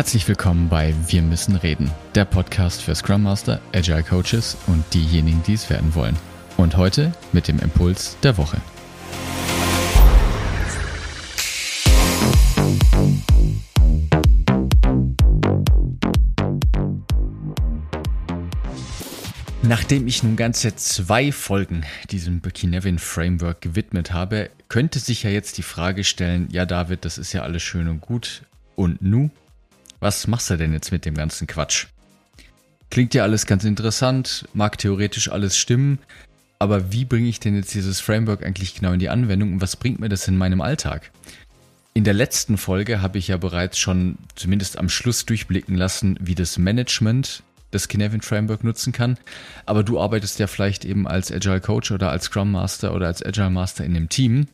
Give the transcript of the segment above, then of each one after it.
Herzlich willkommen bei Wir müssen reden, der Podcast für Scrum Master, Agile Coaches und diejenigen, die es werden wollen. Und heute mit dem Impuls der Woche. Nachdem ich nun ganze zwei Folgen diesem Burkinevin Framework gewidmet habe, könnte sich ja jetzt die Frage stellen, ja David, das ist ja alles schön und gut. Und nu? Was machst du denn jetzt mit dem ganzen Quatsch? Klingt ja alles ganz interessant, mag theoretisch alles stimmen, aber wie bringe ich denn jetzt dieses Framework eigentlich genau in die Anwendung und was bringt mir das in meinem Alltag? In der letzten Folge habe ich ja bereits schon zumindest am Schluss durchblicken lassen, wie das Management das Kinevin Framework nutzen kann. Aber du arbeitest ja vielleicht eben als Agile Coach oder als Scrum Master oder als Agile Master in einem Team.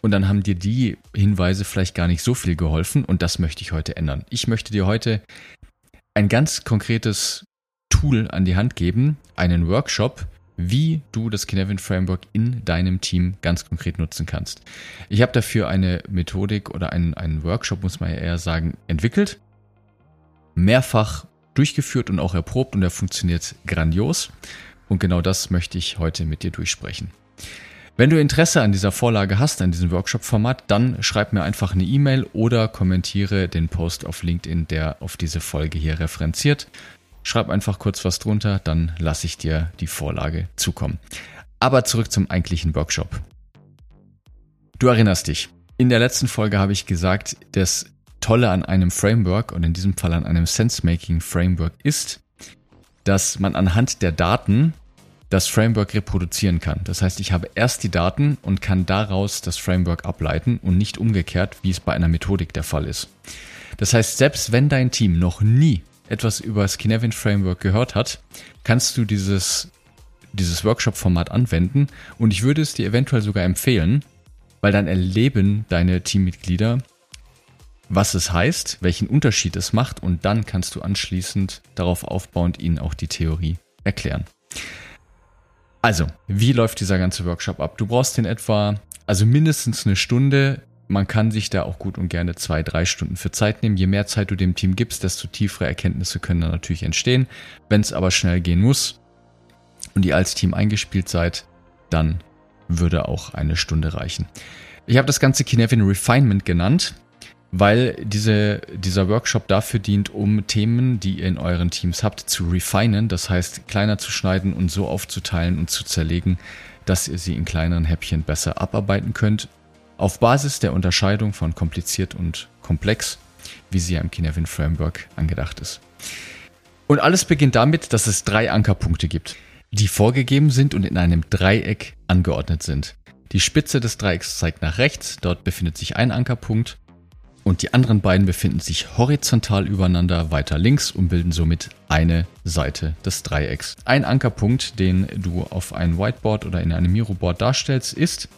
Und dann haben dir die Hinweise vielleicht gar nicht so viel geholfen und das möchte ich heute ändern. Ich möchte dir heute ein ganz konkretes Tool an die Hand geben, einen Workshop, wie du das Kinevin Framework in deinem Team ganz konkret nutzen kannst. Ich habe dafür eine Methodik oder einen, einen Workshop, muss man ja eher sagen, entwickelt. Mehrfach durchgeführt und auch erprobt und er funktioniert grandios. Und genau das möchte ich heute mit dir durchsprechen. Wenn du Interesse an dieser Vorlage hast, an diesem Workshop-Format, dann schreib mir einfach eine E-Mail oder kommentiere den Post auf LinkedIn, der auf diese Folge hier referenziert. Schreib einfach kurz was drunter, dann lasse ich dir die Vorlage zukommen. Aber zurück zum eigentlichen Workshop. Du erinnerst dich. In der letzten Folge habe ich gesagt, dass Tolle an einem Framework und in diesem Fall an einem Sense-Making-Framework ist, dass man anhand der Daten das Framework reproduzieren kann. Das heißt, ich habe erst die Daten und kann daraus das Framework ableiten und nicht umgekehrt, wie es bei einer Methodik der Fall ist. Das heißt, selbst wenn dein Team noch nie etwas über das Kinevin Framework gehört hat, kannst du dieses, dieses Workshop-Format anwenden und ich würde es dir eventuell sogar empfehlen, weil dann erleben deine Teammitglieder, was es heißt, welchen Unterschied es macht und dann kannst du anschließend darauf aufbauend ihnen auch die Theorie erklären. Also, wie läuft dieser ganze Workshop ab? Du brauchst in etwa, also mindestens eine Stunde. Man kann sich da auch gut und gerne zwei, drei Stunden für Zeit nehmen. Je mehr Zeit du dem Team gibst, desto tiefere Erkenntnisse können dann natürlich entstehen. Wenn es aber schnell gehen muss und ihr als Team eingespielt seid, dann würde auch eine Stunde reichen. Ich habe das ganze Kinevin Refinement genannt weil diese, dieser Workshop dafür dient, um Themen, die ihr in euren Teams habt, zu refinen, das heißt kleiner zu schneiden und so aufzuteilen und zu zerlegen, dass ihr sie in kleineren Häppchen besser abarbeiten könnt, auf Basis der Unterscheidung von kompliziert und komplex, wie sie ja im Kinevin Framework angedacht ist. Und alles beginnt damit, dass es drei Ankerpunkte gibt, die vorgegeben sind und in einem Dreieck angeordnet sind. Die Spitze des Dreiecks zeigt nach rechts, dort befindet sich ein Ankerpunkt und die anderen beiden befinden sich horizontal übereinander weiter links und bilden somit eine Seite des Dreiecks. Ein Ankerpunkt, den du auf einem Whiteboard oder in einem Miroboard darstellst, ist,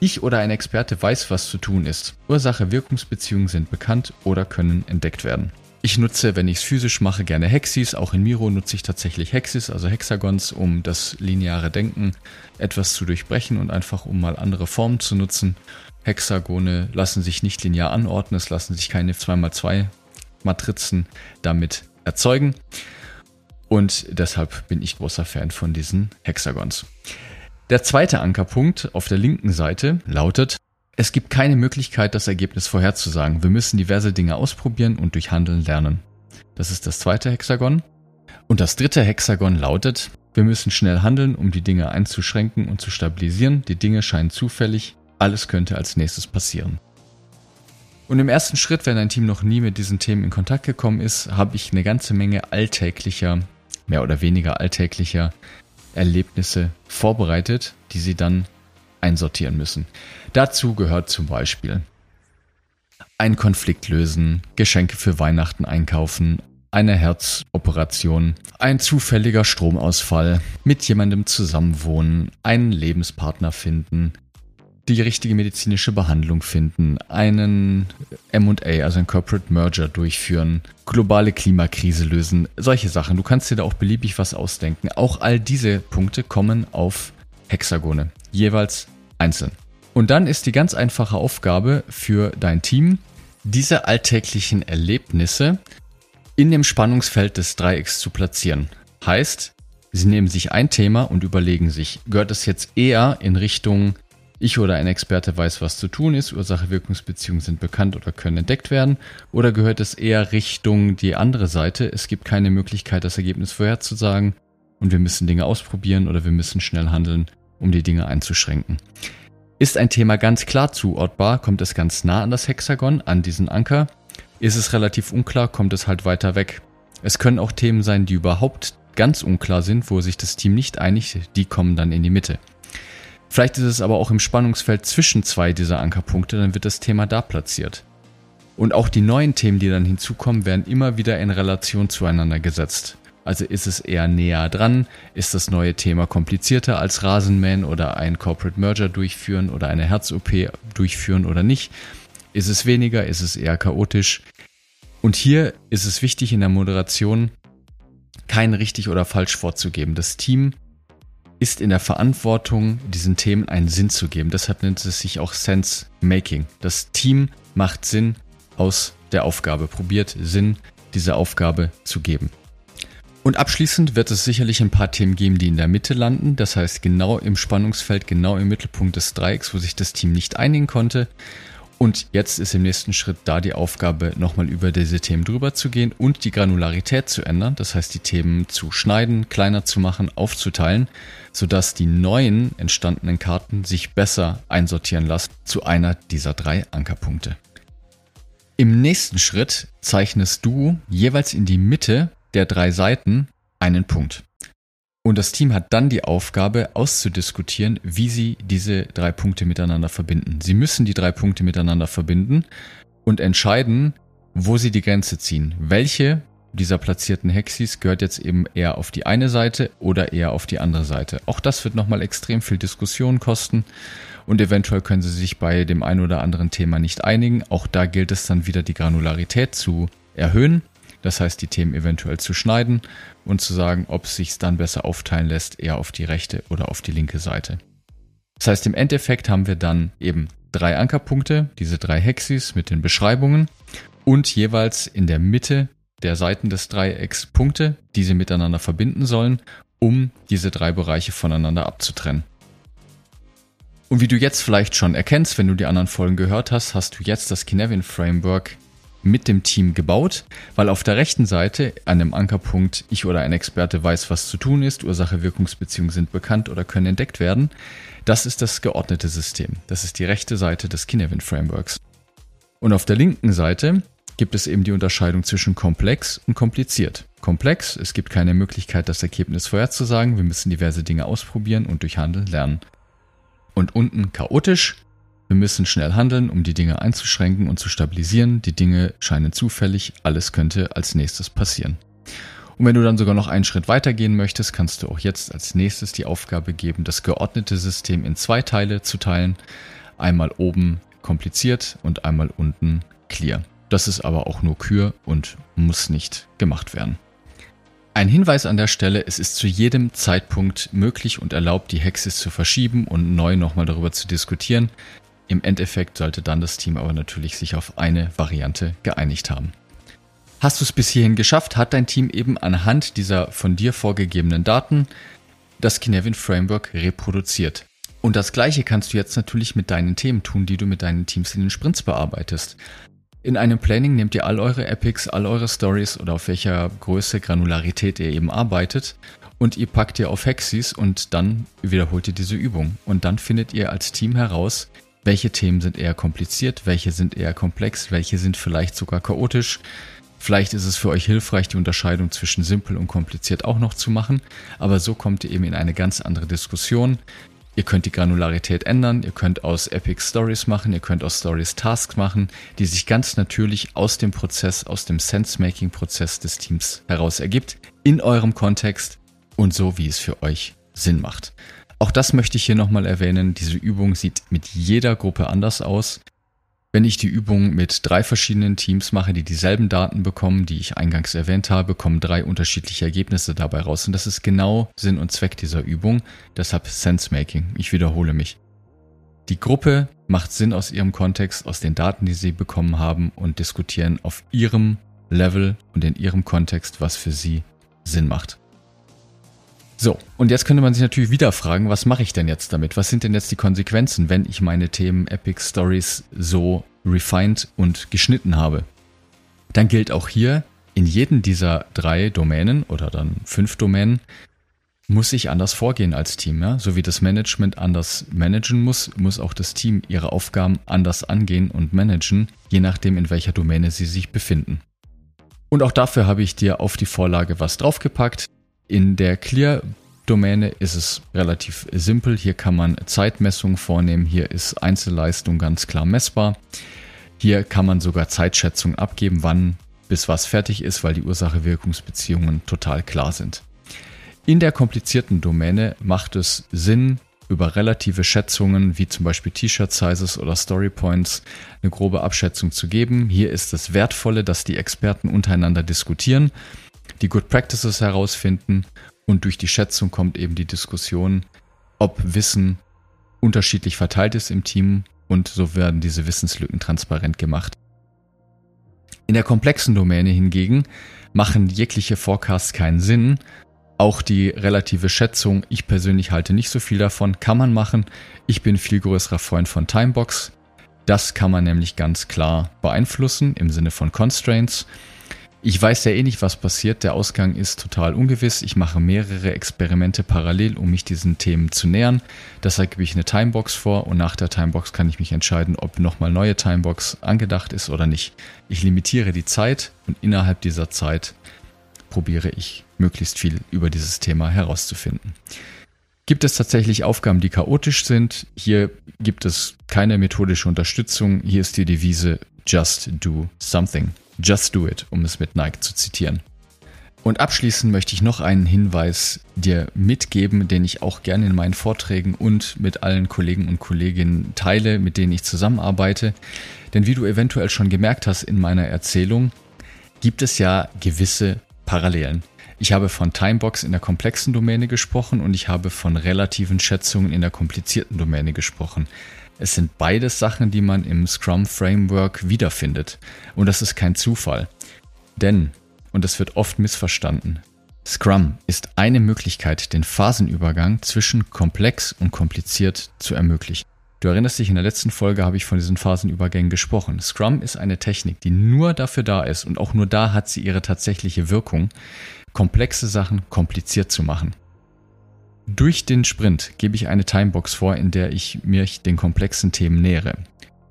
ich oder ein Experte weiß, was zu tun ist. Ursache-Wirkungsbeziehungen sind bekannt oder können entdeckt werden. Ich nutze, wenn ich es physisch mache, gerne Hexis. Auch in Miro nutze ich tatsächlich Hexis, also Hexagons, um das lineare Denken etwas zu durchbrechen und einfach um mal andere Formen zu nutzen. Hexagone lassen sich nicht linear anordnen, es lassen sich keine 2x2 Matrizen damit erzeugen. Und deshalb bin ich großer Fan von diesen Hexagons. Der zweite Ankerpunkt auf der linken Seite lautet, es gibt keine Möglichkeit, das Ergebnis vorherzusagen. Wir müssen diverse Dinge ausprobieren und durch Handeln lernen. Das ist das zweite Hexagon. Und das dritte Hexagon lautet, wir müssen schnell handeln, um die Dinge einzuschränken und zu stabilisieren. Die Dinge scheinen zufällig, alles könnte als nächstes passieren. Und im ersten Schritt, wenn ein Team noch nie mit diesen Themen in Kontakt gekommen ist, habe ich eine ganze Menge alltäglicher, mehr oder weniger alltäglicher Erlebnisse vorbereitet, die sie dann einsortieren müssen. Dazu gehört zum Beispiel ein Konflikt lösen, Geschenke für Weihnachten einkaufen, eine Herzoperation, ein zufälliger Stromausfall, mit jemandem zusammenwohnen, einen Lebenspartner finden, die richtige medizinische Behandlung finden, einen MA, also ein Corporate Merger durchführen, globale Klimakrise lösen, solche Sachen. Du kannst dir da auch beliebig was ausdenken. Auch all diese Punkte kommen auf Hexagone, jeweils einzeln. Und dann ist die ganz einfache Aufgabe für dein Team, diese alltäglichen Erlebnisse in dem Spannungsfeld des Dreiecks zu platzieren. Heißt, Sie nehmen sich ein Thema und überlegen sich, gehört es jetzt eher in Richtung ich oder ein Experte weiß, was zu tun ist, Ursache-Wirkungsbeziehungen sind bekannt oder können entdeckt werden, oder gehört es eher Richtung die andere Seite, es gibt keine Möglichkeit, das Ergebnis vorherzusagen und wir müssen Dinge ausprobieren oder wir müssen schnell handeln, um die Dinge einzuschränken. Ist ein Thema ganz klar zuordbar, kommt es ganz nah an das Hexagon, an diesen Anker. Ist es relativ unklar, kommt es halt weiter weg. Es können auch Themen sein, die überhaupt ganz unklar sind, wo sich das Team nicht einigt, die kommen dann in die Mitte. Vielleicht ist es aber auch im Spannungsfeld zwischen zwei dieser Ankerpunkte, dann wird das Thema da platziert. Und auch die neuen Themen, die dann hinzukommen, werden immer wieder in Relation zueinander gesetzt. Also ist es eher näher dran? Ist das neue Thema komplizierter als Rasenmähen oder ein Corporate Merger durchführen oder eine Herz-OP durchführen oder nicht? Ist es weniger? Ist es eher chaotisch? Und hier ist es wichtig in der Moderation, kein richtig oder falsch vorzugeben. Das Team ist in der Verantwortung, diesen Themen einen Sinn zu geben. Deshalb nennt es sich auch Sense Making. Das Team macht Sinn aus der Aufgabe, probiert Sinn dieser Aufgabe zu geben. Und abschließend wird es sicherlich ein paar Themen geben, die in der Mitte landen. Das heißt, genau im Spannungsfeld, genau im Mittelpunkt des Dreiecks, wo sich das Team nicht einigen konnte. Und jetzt ist im nächsten Schritt da die Aufgabe, nochmal über diese Themen drüber zu gehen und die Granularität zu ändern. Das heißt, die Themen zu schneiden, kleiner zu machen, aufzuteilen, sodass die neuen entstandenen Karten sich besser einsortieren lassen zu einer dieser drei Ankerpunkte. Im nächsten Schritt zeichnest du jeweils in die Mitte der drei Seiten einen Punkt. Und das Team hat dann die Aufgabe auszudiskutieren, wie sie diese drei Punkte miteinander verbinden. Sie müssen die drei Punkte miteinander verbinden und entscheiden, wo sie die Grenze ziehen. Welche dieser platzierten Hexis gehört jetzt eben eher auf die eine Seite oder eher auf die andere Seite. Auch das wird nochmal extrem viel Diskussion kosten und eventuell können sie sich bei dem einen oder anderen Thema nicht einigen. Auch da gilt es dann wieder die Granularität zu erhöhen das heißt, die Themen eventuell zu schneiden und zu sagen, ob es sich dann besser aufteilen lässt, eher auf die rechte oder auf die linke Seite. Das heißt, im Endeffekt haben wir dann eben drei Ankerpunkte, diese drei Hexis mit den Beschreibungen und jeweils in der Mitte der Seiten des Dreiecks Punkte, die sie miteinander verbinden sollen, um diese drei Bereiche voneinander abzutrennen. Und wie du jetzt vielleicht schon erkennst, wenn du die anderen Folgen gehört hast, hast du jetzt das Kinevin Framework mit dem Team gebaut, weil auf der rechten Seite an dem Ankerpunkt ich oder ein Experte weiß, was zu tun ist, Ursache-Wirkungsbeziehungen sind bekannt oder können entdeckt werden. Das ist das geordnete System. Das ist die rechte Seite des Kinevin Frameworks. Und auf der linken Seite gibt es eben die Unterscheidung zwischen komplex und kompliziert. Komplex, es gibt keine Möglichkeit, das Ergebnis vorherzusagen, wir müssen diverse Dinge ausprobieren und durch Handeln lernen. Und unten chaotisch, wir müssen schnell handeln, um die Dinge einzuschränken und zu stabilisieren. Die Dinge scheinen zufällig, alles könnte als nächstes passieren. Und wenn du dann sogar noch einen Schritt weitergehen möchtest, kannst du auch jetzt als nächstes die Aufgabe geben, das geordnete System in zwei Teile zu teilen. Einmal oben kompliziert und einmal unten clear. Das ist aber auch nur Kür und muss nicht gemacht werden. Ein Hinweis an der Stelle, es ist zu jedem Zeitpunkt möglich und erlaubt, die Hexis zu verschieben und neu nochmal darüber zu diskutieren. Im Endeffekt sollte dann das Team aber natürlich sich auf eine Variante geeinigt haben. Hast du es bis hierhin geschafft, hat dein Team eben anhand dieser von dir vorgegebenen Daten das Kinevin Framework reproduziert. Und das gleiche kannst du jetzt natürlich mit deinen Themen tun, die du mit deinen Teams in den Sprints bearbeitest. In einem Planning nehmt ihr all eure Epics, all eure Stories oder auf welcher Größe, Granularität ihr eben arbeitet und ihr packt ihr auf Hexis und dann wiederholt ihr diese Übung. Und dann findet ihr als Team heraus, welche Themen sind eher kompliziert, welche sind eher komplex, welche sind vielleicht sogar chaotisch. Vielleicht ist es für euch hilfreich, die Unterscheidung zwischen simpel und kompliziert auch noch zu machen, aber so kommt ihr eben in eine ganz andere Diskussion. Ihr könnt die Granularität ändern, ihr könnt aus Epic Stories machen, ihr könnt aus Stories Tasks machen, die sich ganz natürlich aus dem Prozess, aus dem Sense-Making-Prozess des Teams heraus ergibt, in eurem Kontext und so, wie es für euch Sinn macht. Auch das möchte ich hier nochmal erwähnen. Diese Übung sieht mit jeder Gruppe anders aus. Wenn ich die Übung mit drei verschiedenen Teams mache, die dieselben Daten bekommen, die ich eingangs erwähnt habe, kommen drei unterschiedliche Ergebnisse dabei raus. Und das ist genau Sinn und Zweck dieser Übung. Deshalb Sense-Making. Ich wiederhole mich. Die Gruppe macht Sinn aus ihrem Kontext, aus den Daten, die sie bekommen haben und diskutieren auf ihrem Level und in ihrem Kontext, was für sie Sinn macht. So, und jetzt könnte man sich natürlich wieder fragen, was mache ich denn jetzt damit? Was sind denn jetzt die Konsequenzen, wenn ich meine Themen Epic Stories so refined und geschnitten habe? Dann gilt auch hier, in jedem dieser drei Domänen oder dann fünf Domänen muss ich anders vorgehen als Team. Ja? So wie das Management anders managen muss, muss auch das Team ihre Aufgaben anders angehen und managen, je nachdem, in welcher Domäne sie sich befinden. Und auch dafür habe ich dir auf die Vorlage was draufgepackt. In der Clear-Domäne ist es relativ simpel. Hier kann man Zeitmessungen vornehmen. Hier ist Einzelleistung ganz klar messbar. Hier kann man sogar Zeitschätzungen abgeben, wann bis was fertig ist, weil die Ursache-Wirkungsbeziehungen total klar sind. In der komplizierten Domäne macht es Sinn, über relative Schätzungen wie zum Beispiel T-Shirt-Sizes oder Story-Points eine grobe Abschätzung zu geben. Hier ist das Wertvolle, dass die Experten untereinander diskutieren, die Good Practices herausfinden und durch die Schätzung kommt eben die Diskussion, ob Wissen unterschiedlich verteilt ist im Team und so werden diese Wissenslücken transparent gemacht. In der komplexen Domäne hingegen machen jegliche Forecasts keinen Sinn, auch die relative Schätzung, ich persönlich halte nicht so viel davon, kann man machen. Ich bin viel größerer Freund von Timebox. Das kann man nämlich ganz klar beeinflussen im Sinne von Constraints. Ich weiß ja eh nicht, was passiert. Der Ausgang ist total ungewiss. Ich mache mehrere Experimente parallel, um mich diesen Themen zu nähern. Deshalb gebe ich eine Timebox vor und nach der Timebox kann ich mich entscheiden, ob nochmal neue Timebox angedacht ist oder nicht. Ich limitiere die Zeit und innerhalb dieser Zeit probiere ich möglichst viel über dieses Thema herauszufinden. Gibt es tatsächlich Aufgaben, die chaotisch sind? Hier gibt es keine methodische Unterstützung. Hier ist die Devise Just do something. Just do it, um es mit Nike zu zitieren. Und abschließend möchte ich noch einen Hinweis dir mitgeben, den ich auch gerne in meinen Vorträgen und mit allen Kollegen und Kolleginnen teile, mit denen ich zusammenarbeite. Denn wie du eventuell schon gemerkt hast in meiner Erzählung, gibt es ja gewisse Parallelen. Ich habe von Timebox in der komplexen Domäne gesprochen und ich habe von relativen Schätzungen in der komplizierten Domäne gesprochen. Es sind beides Sachen, die man im Scrum Framework wiederfindet. Und das ist kein Zufall. Denn, und das wird oft missverstanden, Scrum ist eine Möglichkeit, den Phasenübergang zwischen komplex und kompliziert zu ermöglichen. Du erinnerst dich, in der letzten Folge habe ich von diesen Phasenübergängen gesprochen. Scrum ist eine Technik, die nur dafür da ist und auch nur da hat sie ihre tatsächliche Wirkung, komplexe Sachen kompliziert zu machen. Durch den Sprint gebe ich eine Timebox vor, in der ich mich den komplexen Themen nähere.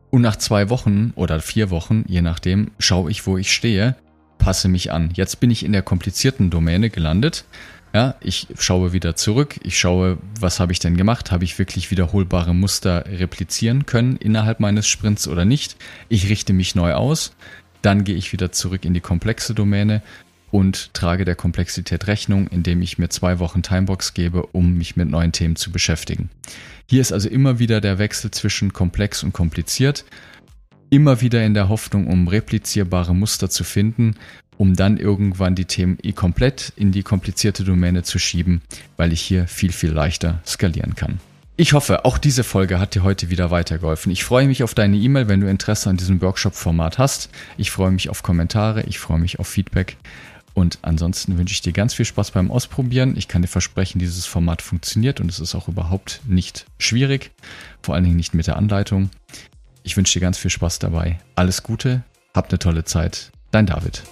Und nach zwei Wochen oder vier Wochen, je nachdem, schaue ich, wo ich stehe, passe mich an. Jetzt bin ich in der komplizierten Domäne gelandet ja, ich schaue wieder zurück, ich schaue, was habe ich denn gemacht? Habe ich wirklich wiederholbare Muster replizieren können innerhalb meines Sprints oder nicht? Ich richte mich neu aus, dann gehe ich wieder zurück in die komplexe Domäne und trage der Komplexität Rechnung, indem ich mir zwei Wochen Timebox gebe, um mich mit neuen Themen zu beschäftigen. Hier ist also immer wieder der Wechsel zwischen komplex und kompliziert, immer wieder in der Hoffnung, um replizierbare Muster zu finden um dann irgendwann die Themen komplett in die komplizierte Domäne zu schieben, weil ich hier viel, viel leichter skalieren kann. Ich hoffe, auch diese Folge hat dir heute wieder weitergeholfen. Ich freue mich auf deine E-Mail, wenn du Interesse an diesem Workshop-Format hast. Ich freue mich auf Kommentare, ich freue mich auf Feedback. Und ansonsten wünsche ich dir ganz viel Spaß beim Ausprobieren. Ich kann dir versprechen, dieses Format funktioniert und es ist auch überhaupt nicht schwierig. Vor allen Dingen nicht mit der Anleitung. Ich wünsche dir ganz viel Spaß dabei. Alles Gute, hab eine tolle Zeit. Dein David.